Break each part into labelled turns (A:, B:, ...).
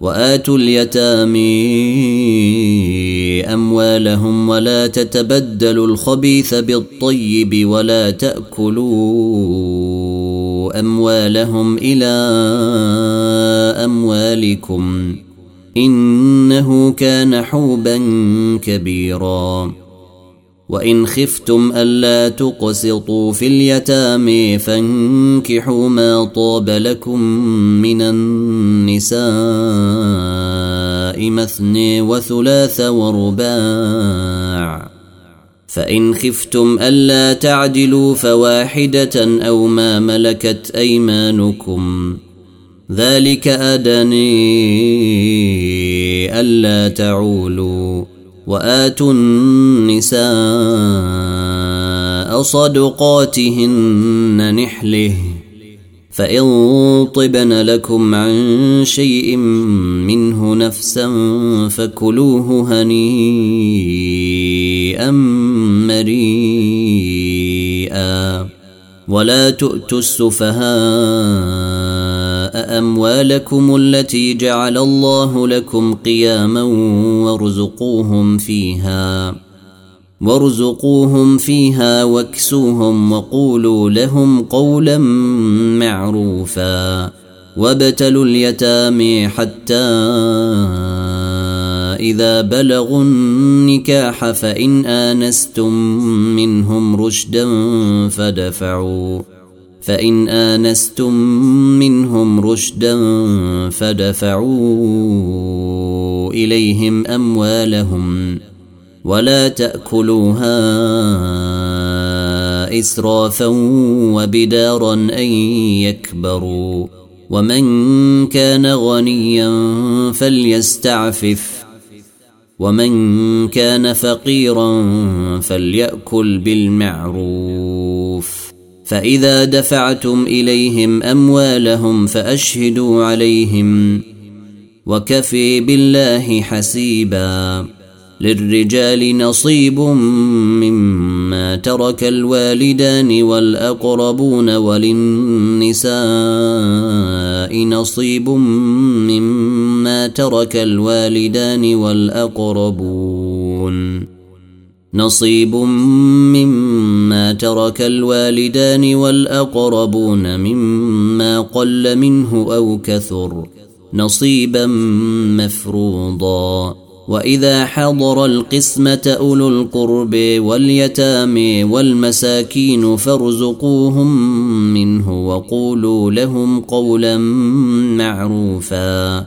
A: واتوا اليتامي اموالهم ولا تتبدلوا الخبيث بالطيب ولا تاكلوا اموالهم الى اموالكم انه كان حوبا كبيرا وإن خفتم ألا تقسطوا في اليتامى فانكحوا ما طاب لكم من النساء مثني وثلاث ورباع فإن خفتم ألا تعدلوا فواحدة أو ما ملكت أيمانكم ذلك أدني ألا تعولوا واتوا النساء صدقاتهن نحله فان طبن لكم عن شيء منه نفسا فكلوه هنيئا مريئا ولا تؤتوا السفهاء أموالكم التي جعل الله لكم قياما وارزقوهم فيها وارزقوهم فيها واكسوهم وقولوا لهم قولا معروفا وابتلوا اليتامى حتى إذا بلغوا النكاح فإن آنستم منهم رشدا فدفعوا فإن آنستم منهم رشدا فدفعوا إليهم أموالهم ولا تأكلوها إسرافا وبدارا أن يكبروا ومن كان غنيا فليستعفف ومن كان فقيرا فليأكل بالمعروف فإذا دفعتم إليهم أموالهم فأشهدوا عليهم وكفي بالله حسيبا للرجال نصيب مما ترك الوالدان والأقربون وللنساء نصيب مما ترك الوالدان والأقربون نصيب مما ترك الوالدان والاقربون مما قل منه او كثر نصيبا مفروضا واذا حضر القسمه اولو القرب واليتامى والمساكين فارزقوهم منه وقولوا لهم قولا معروفا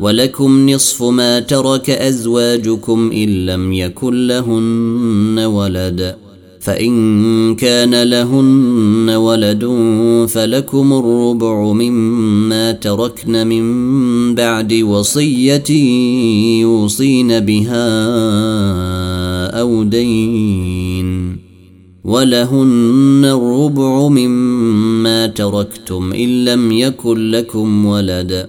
A: ولكم نصف ما ترك ازواجكم ان لم يكن لهن ولد فان كان لهن ولد فلكم الربع مما تركن من بعد وصيه يوصين بها او دين ولهن الربع مما تركتم ان لم يكن لكم ولد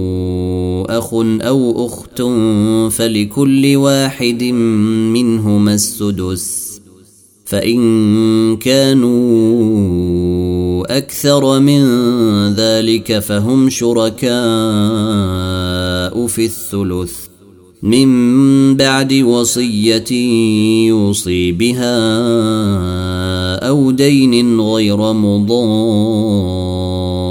A: اخ او اخت فلكل واحد منهما السدس فان كانوا اكثر من ذلك فهم شركاء في الثلث من بعد وصيه يوصي بها او دين غير مضار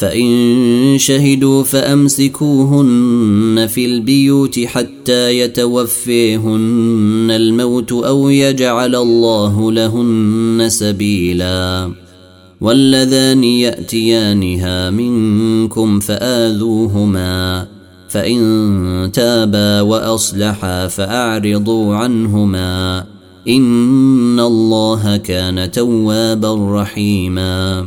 A: فإن شهدوا فأمسكوهن في البيوت حتى يتوفيهن الموت أو يجعل الله لهن سبيلا واللذان يأتيانها منكم فآذوهما فإن تابا وأصلحا فأعرضوا عنهما إن الله كان توابا رحيماً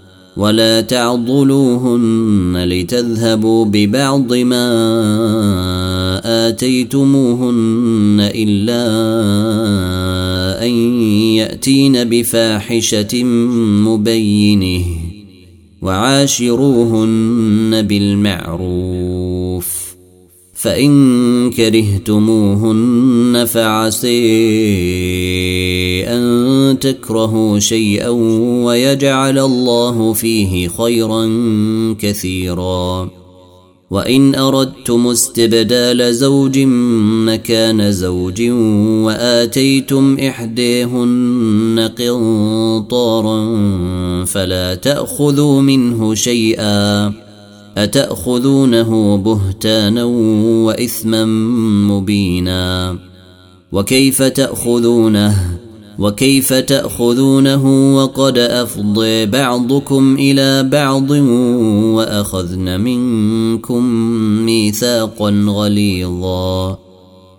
A: ولا تعضلوهن لتذهبوا ببعض ما آتيتموهن إلا أن يأتين بفاحشة مبينه وعاشروهن بالمعروف فإن كرهتموهن فعسي أن تكرهوا شيئا ويجعل الله فيه خيرا كثيرا وإن أردتم استبدال زوج مكان زوج وآتيتم إحديهن قنطارا فلا تأخذوا منه شيئا اتاخذونه بهتانا واثما مبينا وكيف تاخذونه وكيف تاخذونه وقد افضي بعضكم الى بعض واخذن منكم ميثاقا غليظا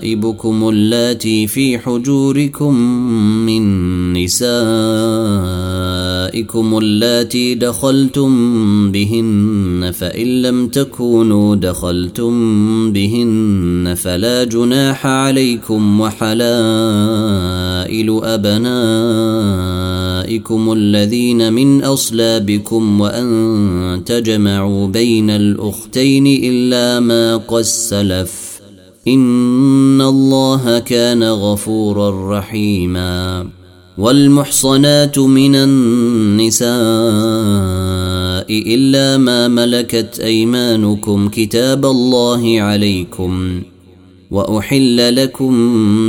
A: حبائبكم اللاتي في حجوركم من نسائكم اللاتي دخلتم بهن فإن لم تكونوا دخلتم بهن فلا جناح عليكم وحلائل أبنائكم الذين من أصلابكم وأن تجمعوا بين الأختين إلا ما قد سلف ان الله كان غفورا رحيما والمحصنات من النساء الا ما ملكت ايمانكم كتاب الله عليكم واحل لكم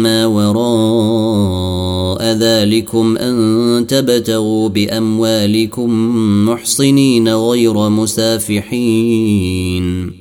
A: ما وراء ذلكم ان تبتغوا باموالكم محصنين غير مسافحين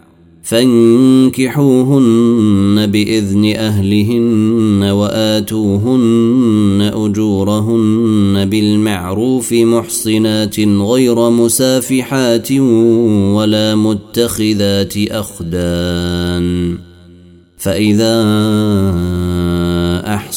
A: فانكحوهن باذن اهلهن واتوهن اجورهن بالمعروف محصنات غير مسافحات ولا متخذات اخدان فاذا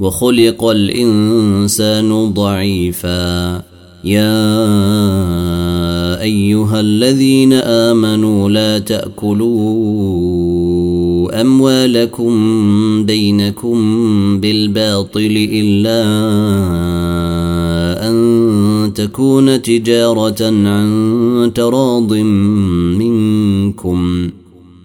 A: وخلق الانسان ضعيفا يا ايها الذين امنوا لا تاكلوا اموالكم بينكم بالباطل الا ان تكون تجاره عن تراض منكم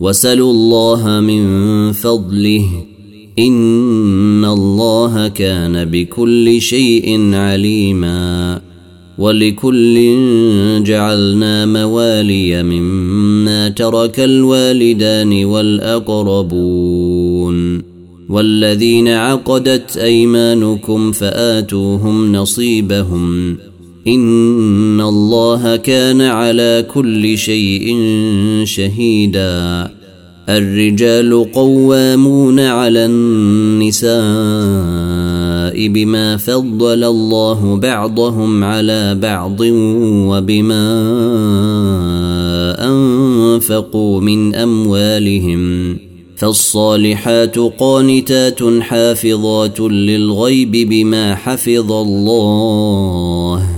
A: وسلوا الله من فضله ان الله كان بكل شيء عليما ولكل جعلنا موالي مما ترك الوالدان والاقربون والذين عقدت ايمانكم فاتوهم نصيبهم ان الله كان على كل شيء شهيدا الرجال قوامون على النساء بما فضل الله بعضهم على بعض وبما انفقوا من اموالهم فالصالحات قانتات حافظات للغيب بما حفظ الله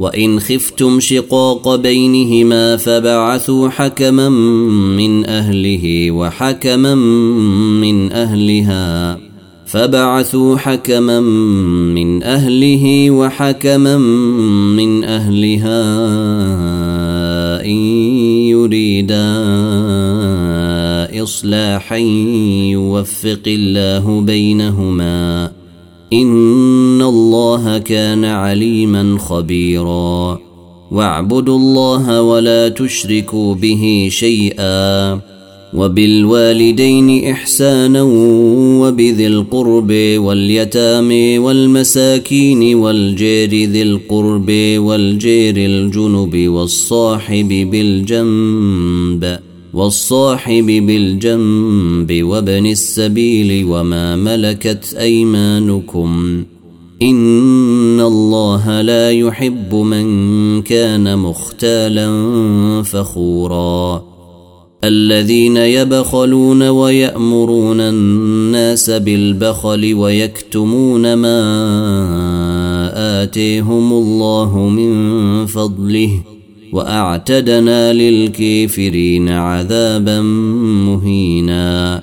A: وإن خفتم شقاق بينهما فبعثوا حكما من أهله وحكما من أهلها فبعثوا حكما من أهله وحكما من أهلها إن يريدا إصلاحا يوفق الله بينهما إن الله كان عليما خبيرا واعبدوا الله ولا تشركوا به شيئا وبالوالدين احسانا وبذي القرب واليتامى والمساكين والجير ذي القرب والجير الجنب والصاحب بالجنب والصاحب بالجنب وابن السبيل وما ملكت ايمانكم ان الله لا يحب من كان مختالا فخورا الذين يبخلون ويامرون الناس بالبخل ويكتمون ما اتيهم الله من فضله واعتدنا للكافرين عذابا مهينا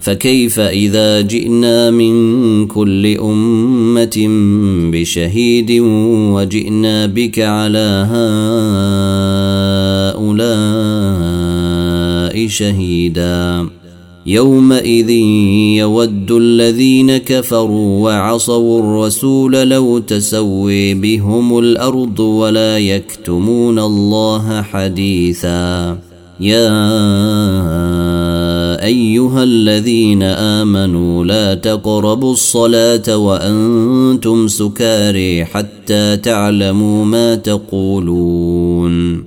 A: فكيف اذا جئنا من كل امه بشهيد وجئنا بك على هؤلاء شهيدا يومئذ يود الذين كفروا وعصوا الرسول لو تسوي بهم الارض ولا يكتمون الله حديثا يا ايها الذين امنوا لا تقربوا الصلاه وانتم سكاري حتى تعلموا ما تقولون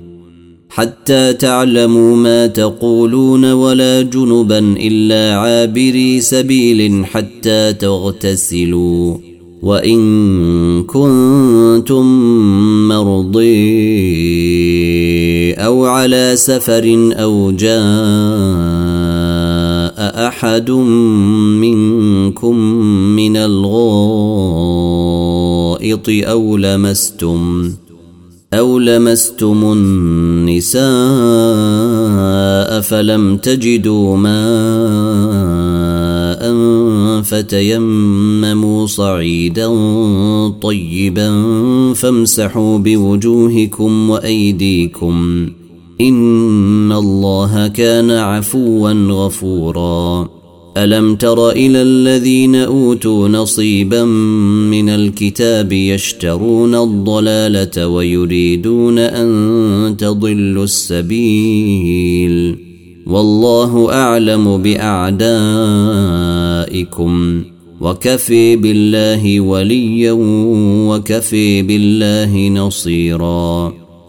A: حتى تعلموا ما تقولون ولا جنبا الا عابري سبيل حتى تغتسلوا وان كنتم مرضي او على سفر او جان احد منكم من الغائط او لمستم أو لمستم النساء فلم تجدوا ماء فتيمموا صعيدا طيبا فامسحوا بوجوهكم وأيديكم ۖ إن الله كان عفوا غفورا ألم تر إلى الذين أوتوا نصيبا من الكتاب يشترون الضلالة ويريدون أن تضلوا السبيل والله أعلم بأعدائكم وكفي بالله وليا وكفي بالله نصيراً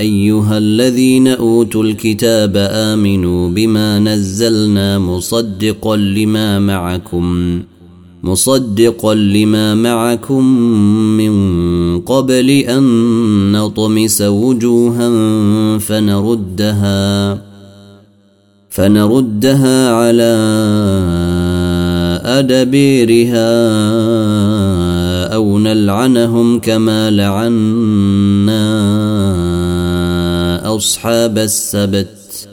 A: ايها الذين اوتوا الكتاب امنوا بما نزلنا مصدقا لما معكم مصدقا لما معكم من قبل ان نطمس وجوها فنردها فنردها على ادبيرها او نلعنهم كما لعنا أصحاب السبت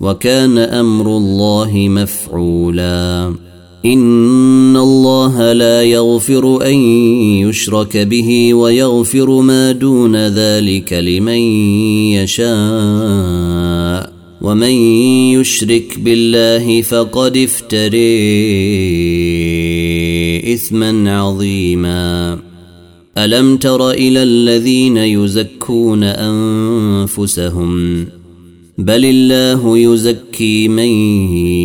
A: وكان أمر الله مفعولا إن الله لا يغفر أن يشرك به ويغفر ما دون ذلك لمن يشاء ومن يشرك بالله فقد افتري إثما عظيماً الم تر الى الذين يزكون انفسهم بل الله يزكي من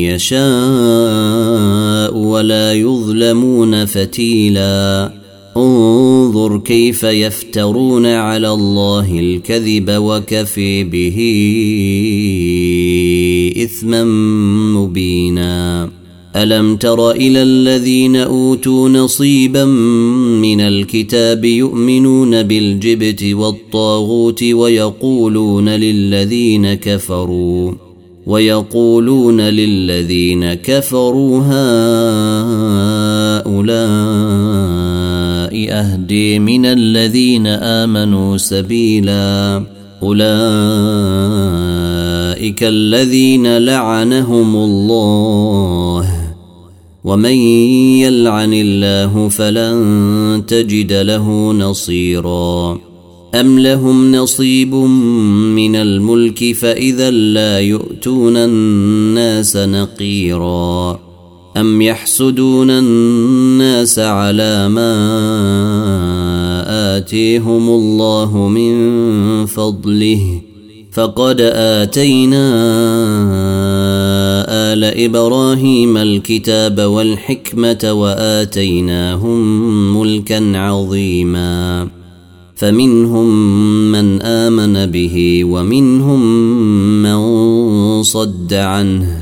A: يشاء ولا يظلمون فتيلا انظر كيف يفترون على الله الكذب وكفي به اثما مبينا الم تر الى الذين اوتوا نصيبا من الكتاب يؤمنون بالجبت والطاغوت ويقولون للذين كفروا ويقولون للذين كفروا هؤلاء اهدي من الذين امنوا سبيلا اولئك الذين لعنهم الله ومن يلعن الله فلن تجد له نصيرا أم لهم نصيب من الملك فإذا لا يؤتون الناس نقيرا أم يحسدون الناس على ما آتيهم الله من فضله فقد آتينا آل إبراهيم الكتاب والحكمة وآتيناهم ملكا عظيما فمنهم من آمن به ومنهم من صد عنه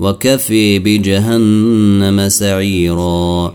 A: وكفي بجهنم سعيراً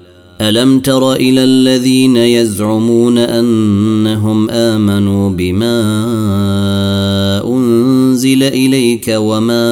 A: الم تر الى الذين يزعمون انهم امنوا بما انزل اليك وما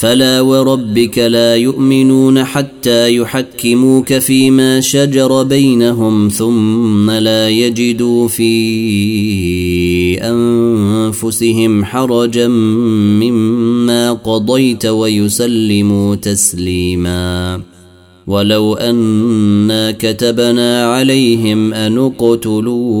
A: فلا وربك لا يؤمنون حتى يحكموك فيما شجر بينهم ثم لا يجدوا في انفسهم حرجا مما قضيت ويسلموا تسليما ولو انا كتبنا عليهم ان اقتلوا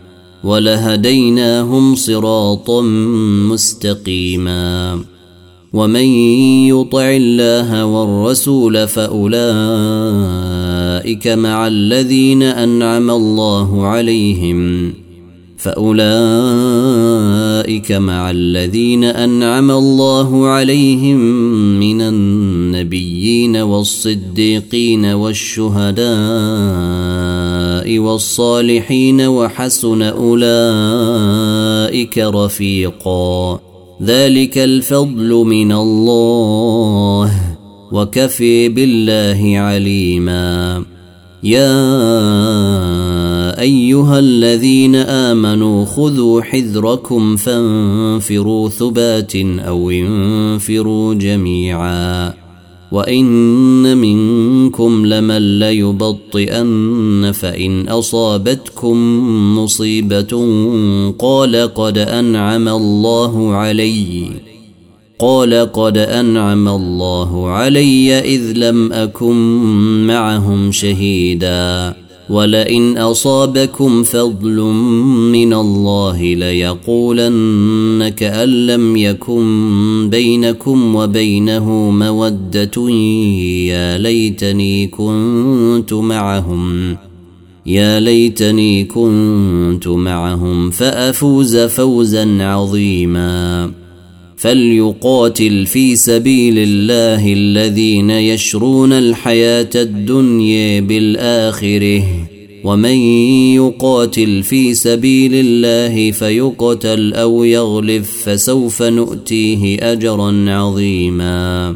A: ولهديناهم صراطا مستقيما ومن يطع الله والرسول فاولئك مع الذين انعم الله عليهم فاولئك مع الذين انعم الله عليهم من النبيين والصديقين والشهداء والصالحين وحسن اولئك رفيقا ذلك الفضل من الله وكفي بالله عليما يا ايها الذين امنوا خذوا حذركم فانفروا ثبات او انفروا جميعا وان منكم لمن ليبطئن فان اصابتكم مصيبه قال قد انعم الله عليّ قال قد انعم الله علي اذ لم اكن معهم شهيدا ولئن اصابكم فضل من الله ليقولن كان لم يكن بينكم وبينه موده يا ليتني كنت معهم يا ليتني كنت معهم فافوز فوزا عظيما فليقاتل في سبيل الله الذين يشرون الحياة الدنيا بالآخره ومن يقاتل في سبيل الله فيقتل أو يغلب فسوف نؤتيه أجرا عظيماً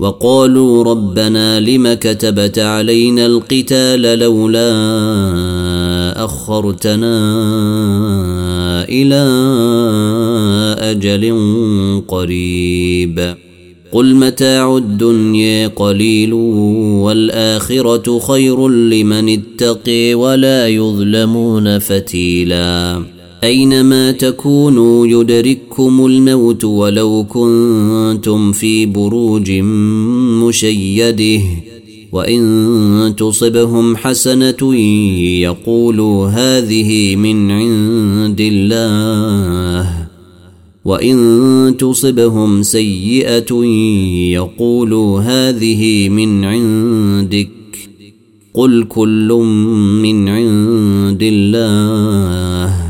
A: وقالوا ربنا لم كتبت علينا القتال لولا اخرتنا الى اجل قريب قل متاع الدنيا قليل والاخره خير لمن اتقي ولا يظلمون فتيلاً أينما تكونوا يدرككم الموت ولو كنتم في بروج مشيده وإن تصبهم حسنة يقولوا هذه من عند الله وإن تصبهم سيئة يقولوا هذه من عندك قل كل من عند الله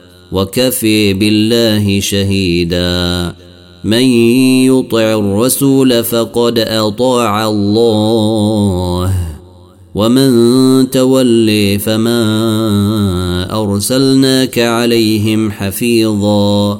A: وكفي بالله شهيدا من يطع الرسول فقد اطاع الله ومن تولي فما ارسلناك عليهم حفيظا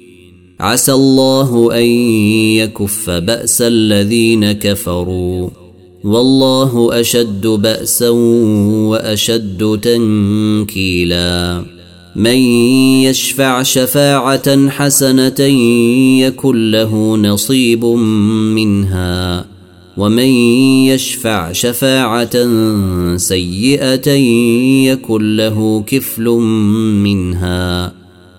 A: عسى الله ان يكف باس الذين كفروا والله اشد باسا واشد تنكيلا من يشفع شفاعه حسنه يكن له نصيب منها ومن يشفع شفاعه سيئه يكن له كفل منها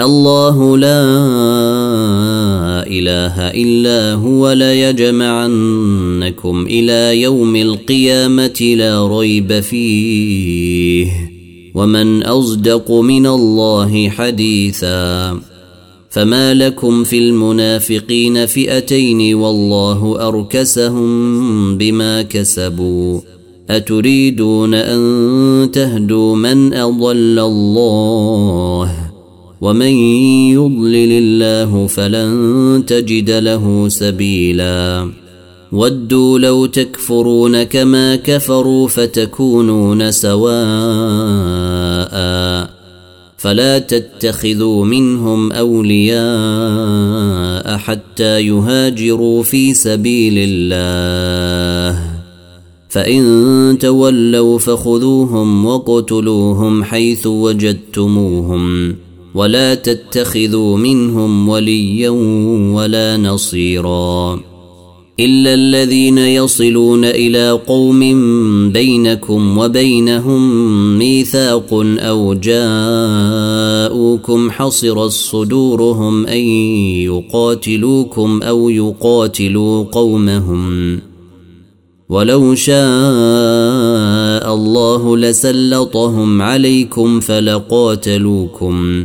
A: الله لا اله الا هو ليجمعنكم الى يوم القيامه لا ريب فيه ومن اصدق من الله حديثا فما لكم في المنافقين فئتين والله اركسهم بما كسبوا اتريدون ان تهدوا من اضل الله ومن يضلل الله فلن تجد له سبيلا ودوا لو تكفرون كما كفروا فتكونون سواء فلا تتخذوا منهم اولياء حتى يهاجروا في سبيل الله فان تولوا فخذوهم وقتلوهم حيث وجدتموهم ولا تتخذوا منهم وليا ولا نصيرا الا الذين يصلون الى قوم بينكم وبينهم ميثاق او جاءوكم حصر صدورهم ان يقاتلوكم او يقاتلوا قومهم ولو شاء الله لسلطهم عليكم فلقاتلوكم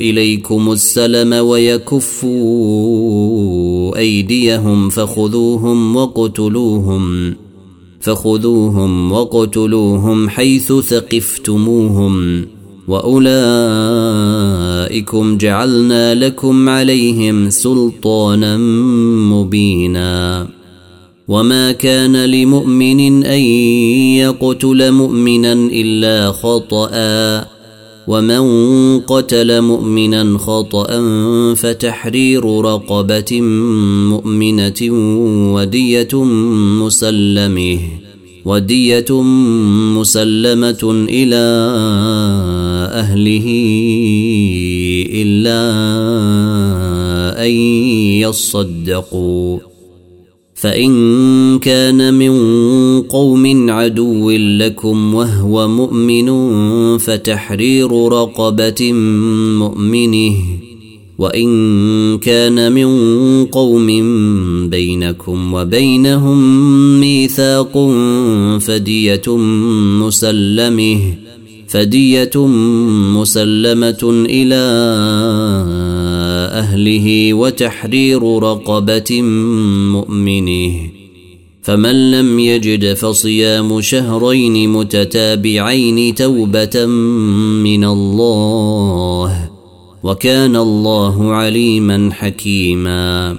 A: إليكم السلم ويكفوا أيديهم فخذوهم وقتلوهم فخذوهم وقتلوهم حيث ثقفتموهم وأولئكم جعلنا لكم عليهم سلطانا مبينا وما كان لمؤمن أن يقتل مؤمنا إلا خطأً ومن قتل مؤمنا خطأ فتحرير رقبة مؤمنة ودية مسلمه ودية مسلمة إلى أهله إلا أن يصدقوا فإن كان من قوم عدو لكم وهو مؤمن فتحرير رقبة مؤمنه وإن كان من قوم بينكم وبينهم ميثاق فدية مسلمه فدية مسلمة إلى أهله وتحرير رقبة مؤمنه فمن لم يجد فصيام شهرين متتابعين توبة من الله وكان الله عليما حكيما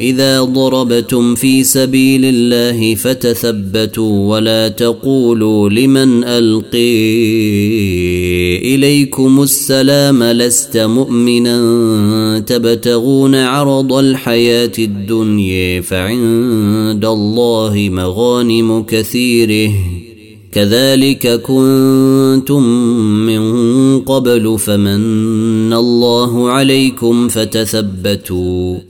A: إذا ضربتم في سبيل الله فتثبتوا ولا تقولوا لمن ألقي إليكم السلام لست مؤمنا تبتغون عرض الحياة الدنيا فعند الله مغانم كثيره كذلك كنتم من قبل فمن الله عليكم فتثبتوا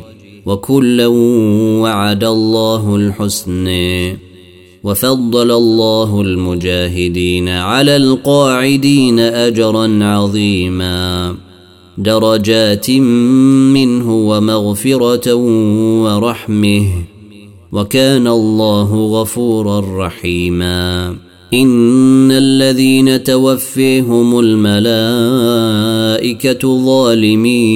A: وكلا وعد الله الحسن وفضل الله المجاهدين على القاعدين اجرا عظيما درجات منه ومغفره ورحمه وكان الله غفورا رحيما إن الذين توفيهم الملائكة ظالمي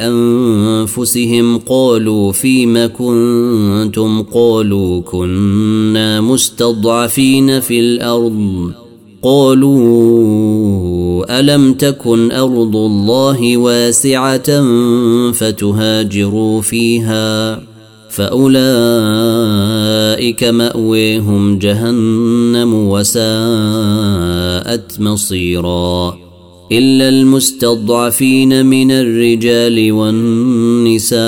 A: أنفسهم قالوا فيم كنتم قالوا كنا مستضعفين في الأرض قالوا ألم تكن أرض الله واسعة فتهاجروا فيها ۖ فأولئك مأويهم جهنم وساءت مصيرا إلا المستضعفين من الرجال والنساء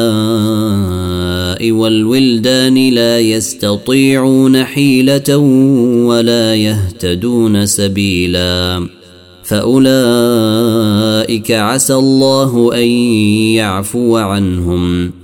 A: والولدان لا يستطيعون حيلة ولا يهتدون سبيلا فأولئك عسى الله أن يعفو عنهم ۖ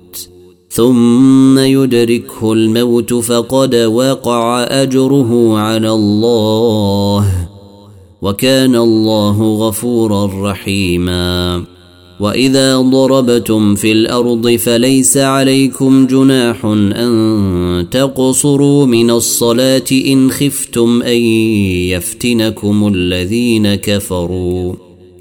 A: ثم يدركه الموت فقد وقع اجره على الله وكان الله غفورا رحيما واذا ضربتم في الارض فليس عليكم جناح ان تقصروا من الصلاه ان خفتم ان يفتنكم الذين كفروا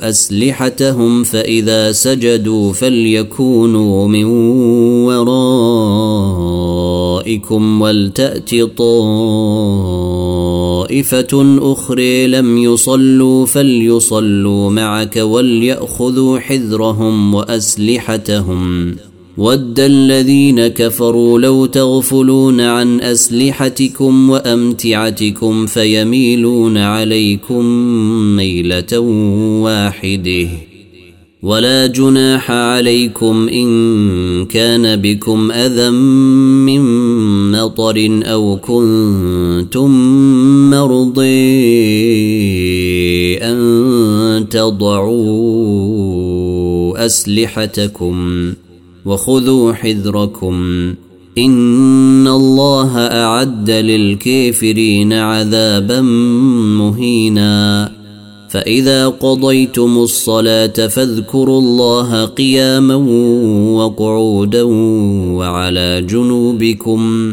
A: اسلحتهم فاذا سجدوا فليكونوا من ورائكم ولتات طائفه اخرى لم يصلوا فليصلوا معك ولياخذوا حذرهم واسلحتهم ود الذين كفروا لو تغفلون عن اسلحتكم وامتعتكم فيميلون عليكم ميله واحده ولا جناح عليكم ان كان بكم اذى من مطر او كنتم مرضي ان تضعوا اسلحتكم وخذوا حذركم ان الله اعد للكافرين عذابا مهينا فاذا قضيتم الصلاه فاذكروا الله قياما وقعودا وعلى جنوبكم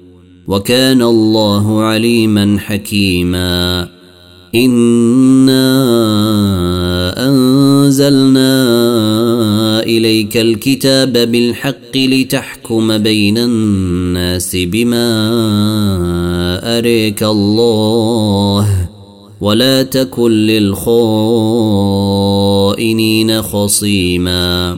A: وكان الله عليما حكيما انا انزلنا اليك الكتاب بالحق لتحكم بين الناس بما اريك الله ولا تكن للخائنين خصيما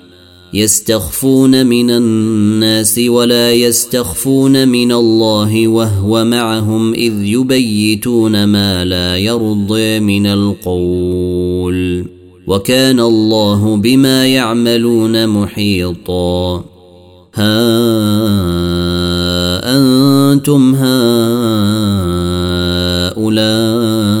A: يستخفون من الناس ولا يستخفون من الله وهو معهم اذ يبيتون ما لا يرضي من القول وكان الله بما يعملون محيطا ها انتم هؤلاء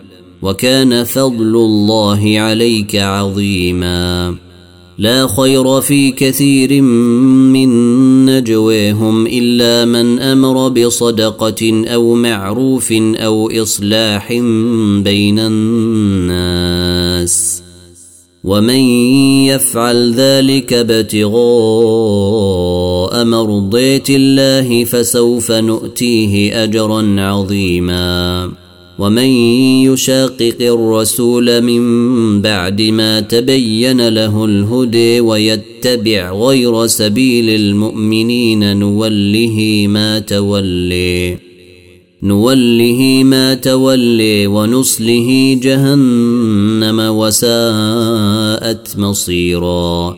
A: وكان فضل الله عليك عظيما لا خير في كثير من نجواهم الا من امر بصدقه او معروف او اصلاح بين الناس ومن يفعل ذلك ابتغاء مرضيه الله فسوف نؤتيه اجرا عظيما ومن يشاقق الرسول من بعد ما تبين له الهدي ويتبع غير سبيل المؤمنين نوله ما تولي نوله ما تولي ونصله جهنم وساءت مصيرا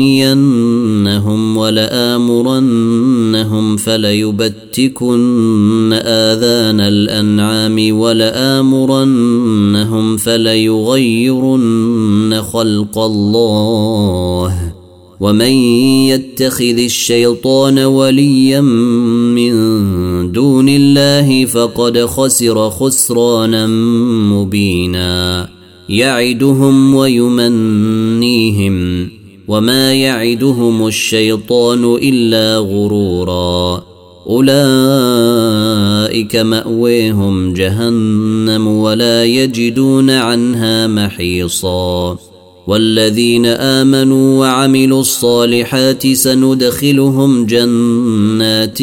A: لأغنينهم ولآمرنهم فليبتكن آذان الأنعام ولآمرنهم فليغيرن خلق الله ومن يتخذ الشيطان وليا من دون الله فقد خسر خسرانا مبينا يعدهم ويمنيهم وما يعدهم الشيطان الا غرورا اولئك ماويهم جهنم ولا يجدون عنها محيصا والذين امنوا وعملوا الصالحات سندخلهم جنات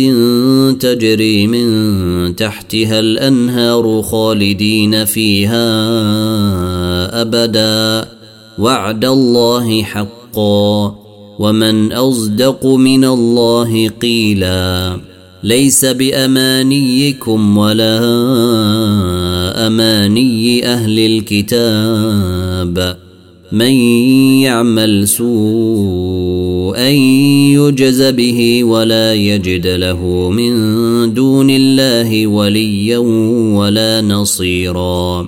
A: تجري من تحتها الانهار خالدين فيها ابدا وعد الله حقا حقا ومن اصدق من الله قيلا ليس بامانيكم ولا اماني اهل الكتاب من يعمل سوءا يجز به ولا يجد له من دون الله وليا ولا نصيرا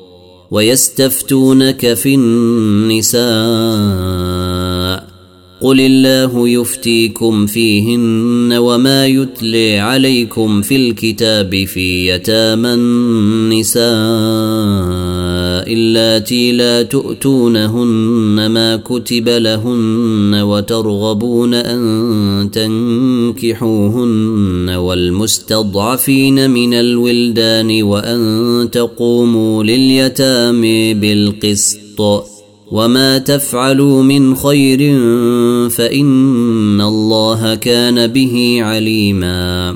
A: ويستفتونك في النساء قل الله يفتيكم فيهن وما يتلي عليكم في الكتاب في يتامى النساء اللاتي لا تؤتونهن ما كتب لهن وترغبون ان تنكحوهن والمستضعفين من الولدان وان تقوموا لليتامى بالقسط وما تفعلوا من خير فان الله كان به عليما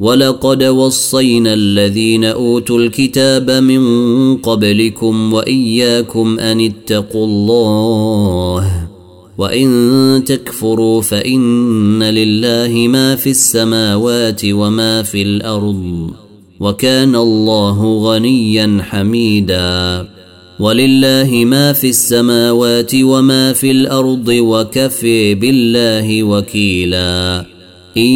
A: ولقد وصينا الذين اوتوا الكتاب من قبلكم واياكم ان اتقوا الله وان تكفروا فان لله ما في السماوات وما في الارض وكان الله غنيا حميدا ولله ما في السماوات وما في الارض وكفي بالله وكيلا إن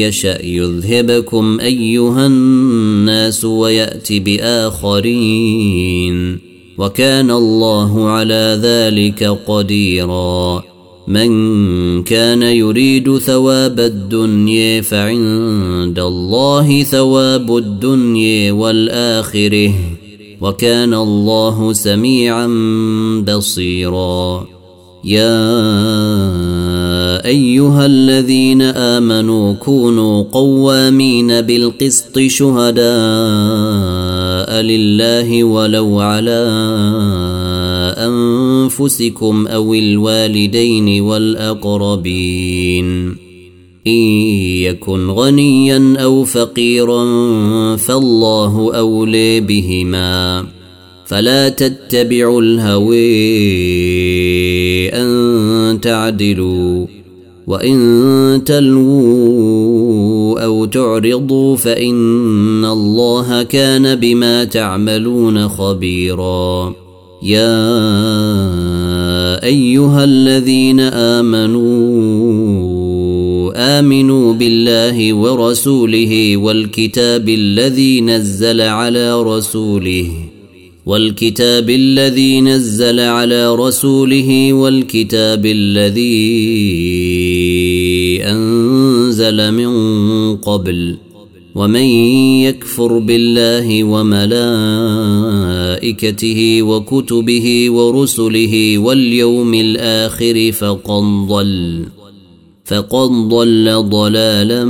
A: يشأ يذهبكم أيها الناس ويأت بآخرين وكان الله على ذلك قديرا من كان يريد ثواب الدنيا فعند الله ثواب الدنيا والآخره وكان الله سميعا بصيراً يا ايها الذين امنوا كونوا قوامين بالقسط شهداء لله ولو على انفسكم او الوالدين والاقربين ان يكن غنيا او فقيرا فالله اولي بهما فلا تتبعوا الهوي أن تعدلوا وإن تلووا أو تعرضوا فإن الله كان بما تعملون خبيرا يا أيها الذين آمنوا امنوا بالله ورسوله والكتاب الذي نزل على رسوله والكتاب الذي نزل على رسوله والكتاب الذي انزل من قبل ومن يكفر بالله وملائكته وكتبه ورسله واليوم الاخر فقد ضل فقد ضل ضلالا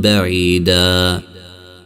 A: بعيدا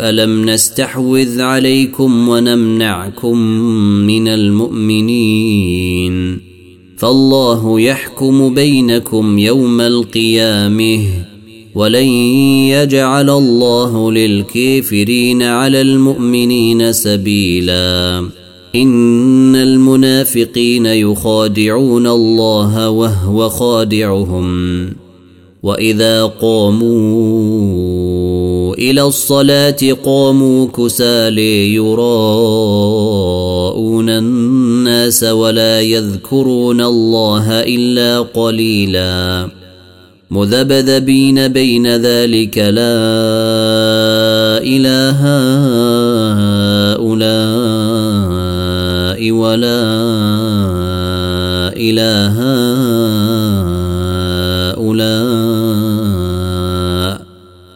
A: ألم نستحوذ عليكم ونمنعكم من المؤمنين فالله يحكم بينكم يوم القيامه ولن يجعل الله للكافرين على المؤمنين سبيلا ان المنافقين يخادعون الله وهو خادعهم واذا قاموا إلى الصلاة قاموا كسالي يراءون الناس ولا يذكرون الله إلا قليلا مذبذبين بين ذلك لا إله هؤلاء ولا إله هؤلاء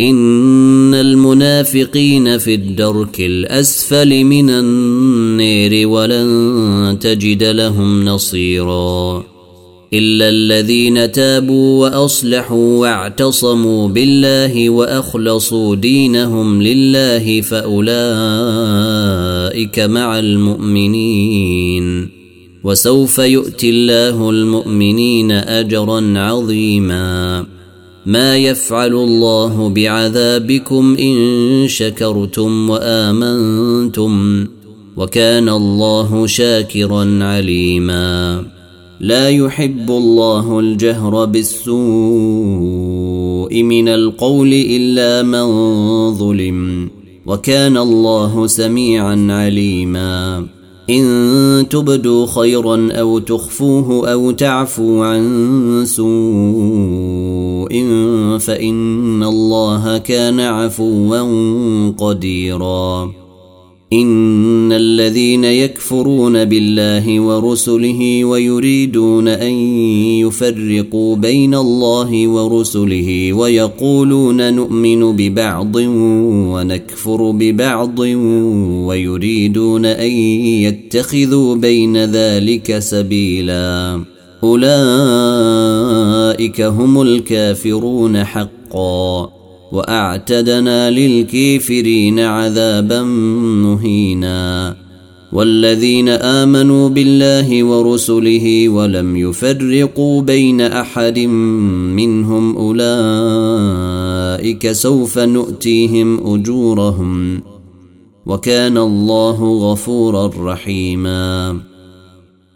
A: إن المنافقين في الدرك الأسفل من النير ولن تجد لهم نصيرا إلا الذين تابوا وأصلحوا واعتصموا بالله وأخلصوا دينهم لله فأولئك مع المؤمنين وسوف يؤتي الله المؤمنين أجرا عظيماً ما يفعل الله بعذابكم ان شكرتم وامنتم وكان الله شاكرا عليما لا يحب الله الجهر بالسوء من القول الا من ظلم وكان الله سميعا عليما ان تبدوا خيرا او تخفوه او تعفو عن سوء فان الله كان عفوا قديرا ان الذين يكفرون بالله ورسله ويريدون ان يفرقوا بين الله ورسله ويقولون نؤمن ببعض ونكفر ببعض ويريدون ان يتخذوا بين ذلك سبيلا أولئك هم الكافرون حقا وأعتدنا للكافرين عذابا مهينا والذين آمنوا بالله ورسله ولم يفرقوا بين أحد منهم أولئك سوف نؤتيهم أجورهم وكان الله غفورا رحيماً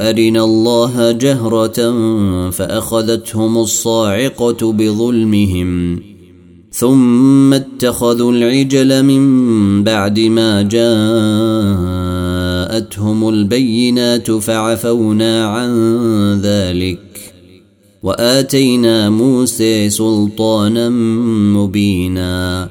A: أرنا الله جهرة فأخذتهم الصاعقة بظلمهم ثم اتخذوا العجل من بعد ما جاءتهم البينات فعفونا عن ذلك واتينا موسى سلطانا مبينا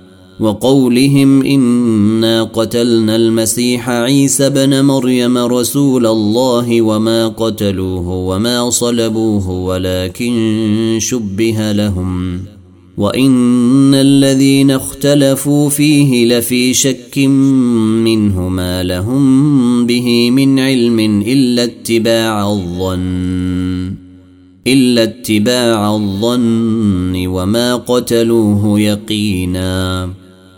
A: وقولهم انا قتلنا المسيح عيسى بن مريم رسول الله وما قتلوه وما صلبوه ولكن شبه لهم وان الذين اختلفوا فيه لفي شك منه ما لهم به من علم الا اتباع الظن الا اتباع الظن وما قتلوه يقينا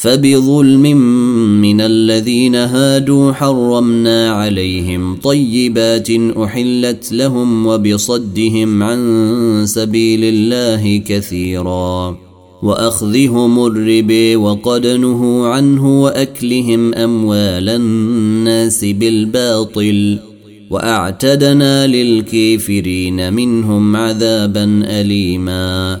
A: فبظلم من الذين هادوا حرمنا عليهم طيبات احلت لهم وبصدهم عن سبيل الله كثيرا واخذهم الربي وقد نهوا عنه واكلهم اموال الناس بالباطل واعتدنا للكافرين منهم عذابا اليما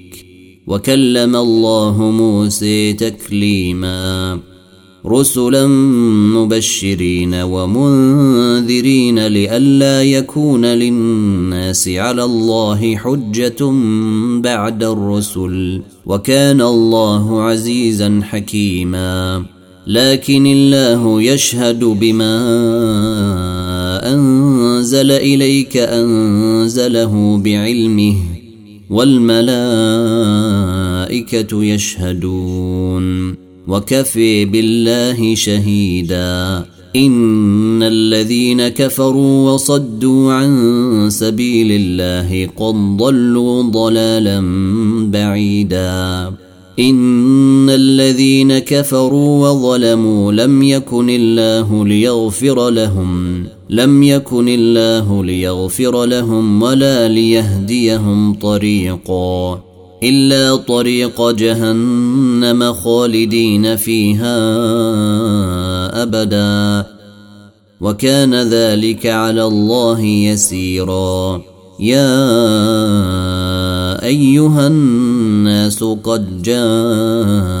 A: وكلم الله موسى تكليما رسلا مبشرين ومنذرين لئلا يكون للناس على الله حجة بعد الرسل وكان الله عزيزا حكيما لكن الله يشهد بما أنزل إليك أنزله بعلمه والملائكة يشهدون وكفي بالله شهيدا إن الذين كفروا وصدوا عن سبيل الله قد ضلوا ضلالا بعيدا إن الذين كفروا وظلموا لم يكن الله ليغفر لهم لم يكن الله ليغفر لهم ولا ليهديهم طريقا الا طريق جهنم خالدين فيها ابدا وكان ذلك على الله يسيرا يا ايها الناس قد جاء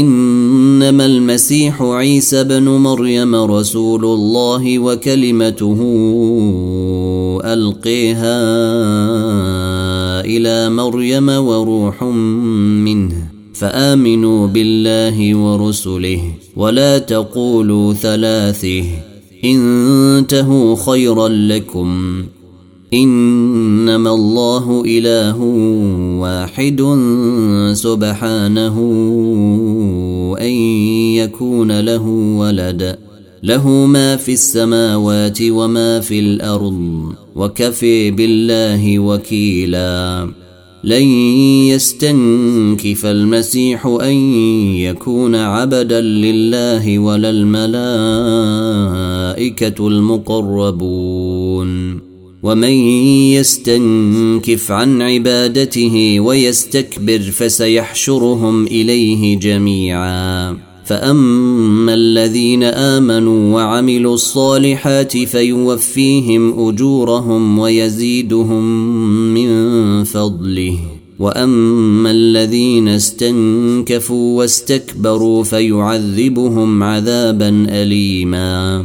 A: انما المسيح عيسى بن مريم رسول الله وكلمته القيها الى مريم وروح منه فامنوا بالله ورسله ولا تقولوا ثلاثه انتهوا خيرا لكم انما الله اله واحد سبحانه ان يكون له ولد له ما في السماوات وما في الارض وكفي بالله وكيلا لن يستنكف المسيح ان يكون عبدا لله ولا الملائكه المقربون ومن يستنكف عن عبادته ويستكبر فسيحشرهم اليه جميعا فاما الذين امنوا وعملوا الصالحات فيوفيهم اجورهم ويزيدهم من فضله واما الذين استنكفوا واستكبروا فيعذبهم عذابا اليما